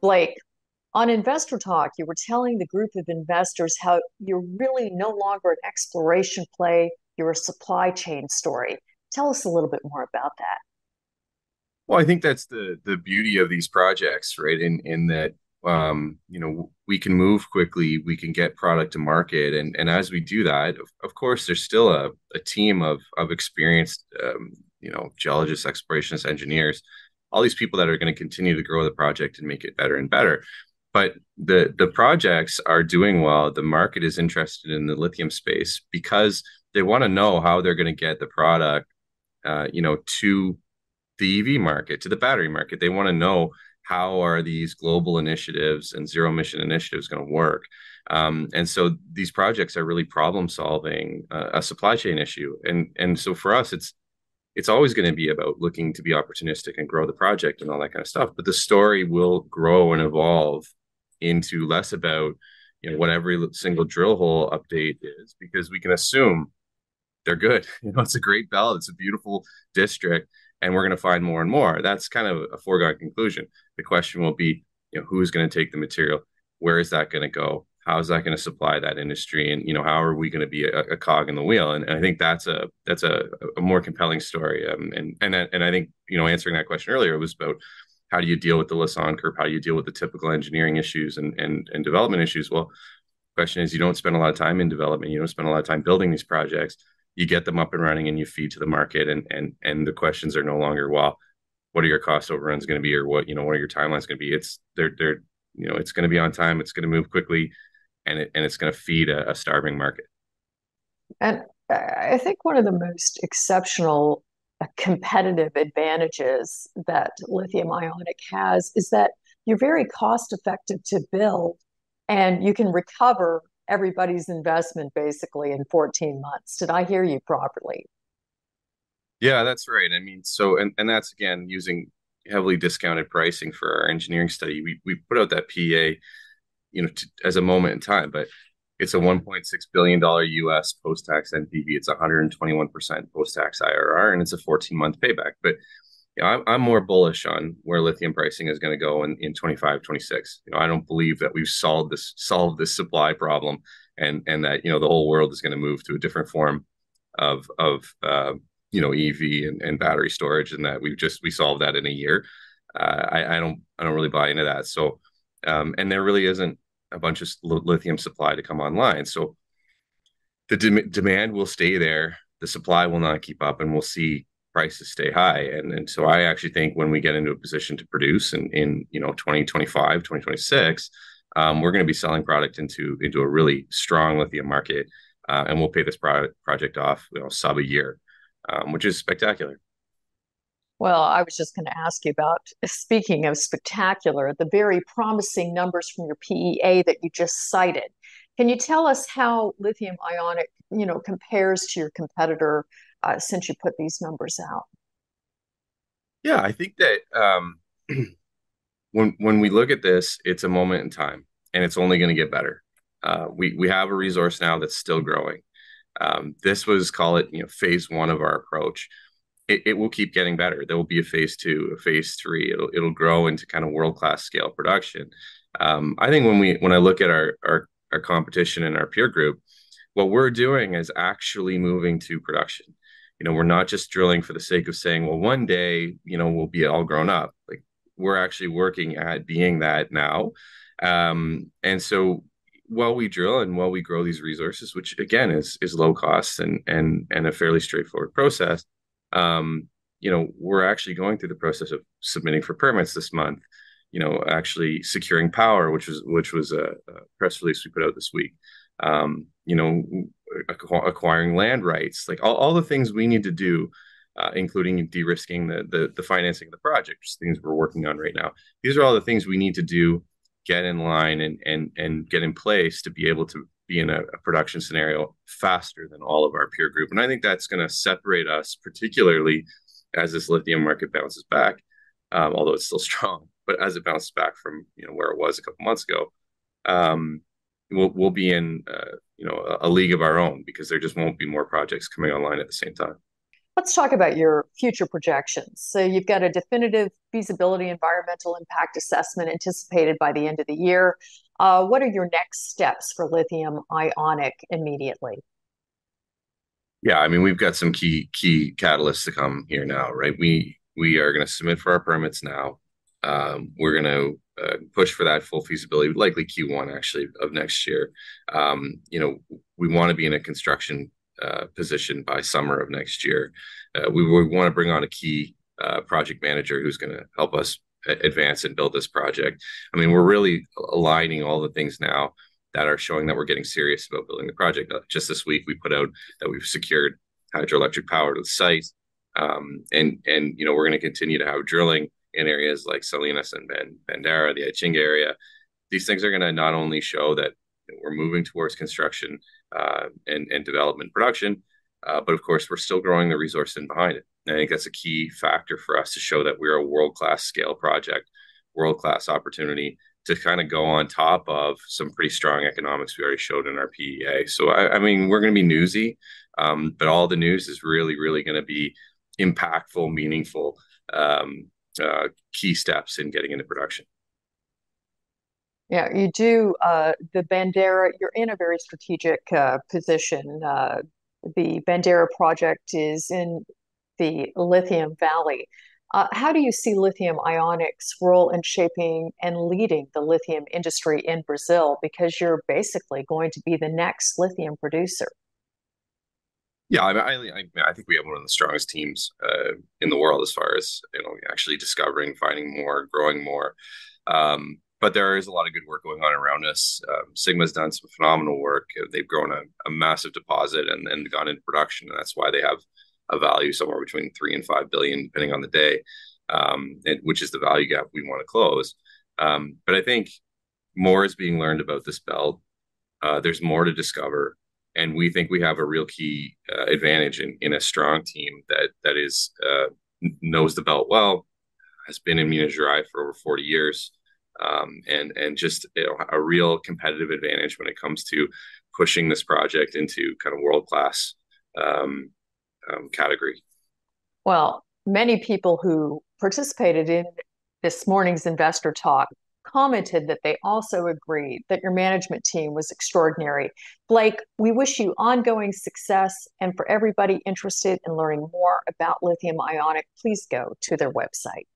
Blake, on Investor Talk, you were telling the group of investors how you're really no longer an exploration play, you're a supply chain story. Tell us a little bit more about that. Well, I think that's the the beauty of these projects, right? In in that um, you know, we can move quickly, we can get product to market, and and as we do that, of, of course, there's still a, a team of of experienced, um, you know, geologists, explorationists, engineers, all these people that are going to continue to grow the project and make it better and better. But the the projects are doing well. The market is interested in the lithium space because they want to know how they're going to get the product, uh, you know, to the EV market, to the battery market. They want to know how are these global initiatives and zero emission initiatives going to work. Um, and so these projects are really problem solving uh, a supply chain issue. And and so for us, it's it's always going to be about looking to be opportunistic and grow the project and all that kind of stuff. But the story will grow and evolve into less about you know what every single drill hole update is because we can assume they're good. You know, it's a great belt. It's a beautiful district, and we're going to find more and more. That's kind of a foregone conclusion. The question will be, you know, who's going to take the material? Where is that going to go? How is that going to supply that industry? And you know, how are we going to be a, a cog in the wheel? And, and, I think that's a that's a, a more compelling story. Um, and and and I think you know, answering that question earlier was about how do you deal with the Lassonde curve? How do you deal with the typical engineering issues and and and development issues? Well, the question is you don't spend a lot of time in development. You don't spend a lot of time building these projects. You get them up and running and you feed to the market. And and and the questions are no longer well, what are your cost overruns going to be, or what you know, what are your timelines going to be? It's they're they're you know, it's going to be on time. It's going to move quickly, and it and it's going to feed a, a starving market. And I think one of the most exceptional uh, competitive advantages that lithium ionic has is that you're very cost effective to build and you can recover everybody's investment basically in 14 months. Did I hear you properly? Yeah, that's right. I mean, so and and that's again using heavily discounted pricing for our engineering study. We we put out that PEA, you know, to, as a moment in time, but it's a 1.6 billion dollar US post tax NPV. It's 121 percent post tax IRR, and it's a 14 month payback. But you know, I'm, I'm more bullish on where lithium pricing is going to go in, in 25, 26. You know, I don't believe that we've solved this solved this supply problem, and and that you know the whole world is going to move to a different form of of uh, you know EV and, and battery storage, and that we've just we solved that in a year. Uh, I, I don't I don't really buy into that. So, um, and there really isn't a bunch of lithium supply to come online. So the de- demand will stay there. The supply will not keep up, and we'll see prices stay high. And, and so I actually think when we get into a position to produce in, in you know 2025, 2026, um, we're going to be selling product into into a really strong lithium market, uh, and we'll pay this product project off you know sub a year, um, which is spectacular. Well, I was just going to ask you about speaking of spectacular, the very promising numbers from your PEA that you just cited. Can you tell us how lithium ionic, you know, compares to your competitor uh, since you put these numbers out? Yeah, I think that um, when when we look at this, it's a moment in time, and it's only going to get better. Uh, we we have a resource now that's still growing. Um, this was call it you know phase one of our approach it, it will keep getting better. There will be a phase two, a phase three. It'll it'll grow into kind of world class scale production. Um, I think when we when I look at our, our our competition and our peer group, what we're doing is actually moving to production. You know, we're not just drilling for the sake of saying, well, one day, you know, we'll be all grown up. Like we're actually working at being that now. Um, and so while we drill and while we grow these resources, which again is is low cost and and and a fairly straightforward process, um, you know, we're actually going through the process of submitting for permits this month. You know, actually securing power, which was which was a, a press release we put out this week. Um, you know, acquiring land rights, like all, all the things we need to do, uh, including de-risking the, the the financing of the project, things we're working on right now. These are all the things we need to do, get in line and and and get in place to be able to be in a, a, production scenario faster than all of our peer group. And I think that's going to separate us, particularly as this lithium market bounces back, um, although it's still strong. But as it bounces back from you know where it was a couple months ago, um, we'll we'll be in uh, you know a, a league of our own because there just won't be more projects coming online at the same time. Let's talk about your future projections. So you've got a definitive feasibility environmental impact assessment anticipated by the end of the year. Uh, what are your next steps for lithium ionic immediately? Yeah, I mean, we've got some key key catalysts to come here now, right? We we are going to submit for our permits now. Um, we're going to uh, push for that full feasibility, likely Q1 actually of next year. Um, you know, we want to be in a construction uh, position by summer of next year. Uh, we, we want to bring on a key uh, project manager who's going to help us advance and build this project. I mean, we're really aligning all the things now that are showing that we're getting serious about building the project. Uh, just this week, we put out that we've secured hydroelectric power to the site, um, and and you know we're going to continue to have drilling in areas like Salinas and Bandeira, the Itinga area. These things are going to not only show that we're moving towards construction uh, and, and development production, uh, but of course, we're still growing the resource in behind it. And I think that's a key factor for us to show that we're a world class scale project, world class opportunity to kind of go on top of some pretty strong economics we already showed in our PEA. So, I, I mean, we're going to be newsy, um, but all the news is really, really going to be impactful, meaningful um, uh, key steps in getting into production. Yeah, you do uh, the Bandeira. You're in a very strategic uh, position. Uh, the Bandeira project is in the Lithium Valley. Uh, how do you see Lithium Ionic's role in shaping and leading the lithium industry in Brazil? Because you're basically going to be the next lithium producer. Yeah, I, I, I think we have one of the strongest teams uh, in the world as far as you know actually discovering, finding more, growing more. Um, but there is a lot of good work going on around us. Um, Sigma's done some phenomenal work. They've grown a, a massive deposit and then gone into production, and that's why they have a value somewhere between three and five billion, depending on the day, um, and, which is the value gap we want to close. Um, but I think more is being learned about this belt. Uh, there's more to discover, and we think we have a real key uh, advantage in, in a strong team that that is uh, knows the belt well, has been in Minas Gerais for over 40 years um, and and just you know, a real competitive advantage when it comes to pushing this project into kind of world class um, um, category. Well, many people who participated in this morning's investor talk commented that they also agreed that your management team was extraordinary. Blake, we wish you ongoing success. And for everybody interested in learning more about lithium ionic, please go to their website.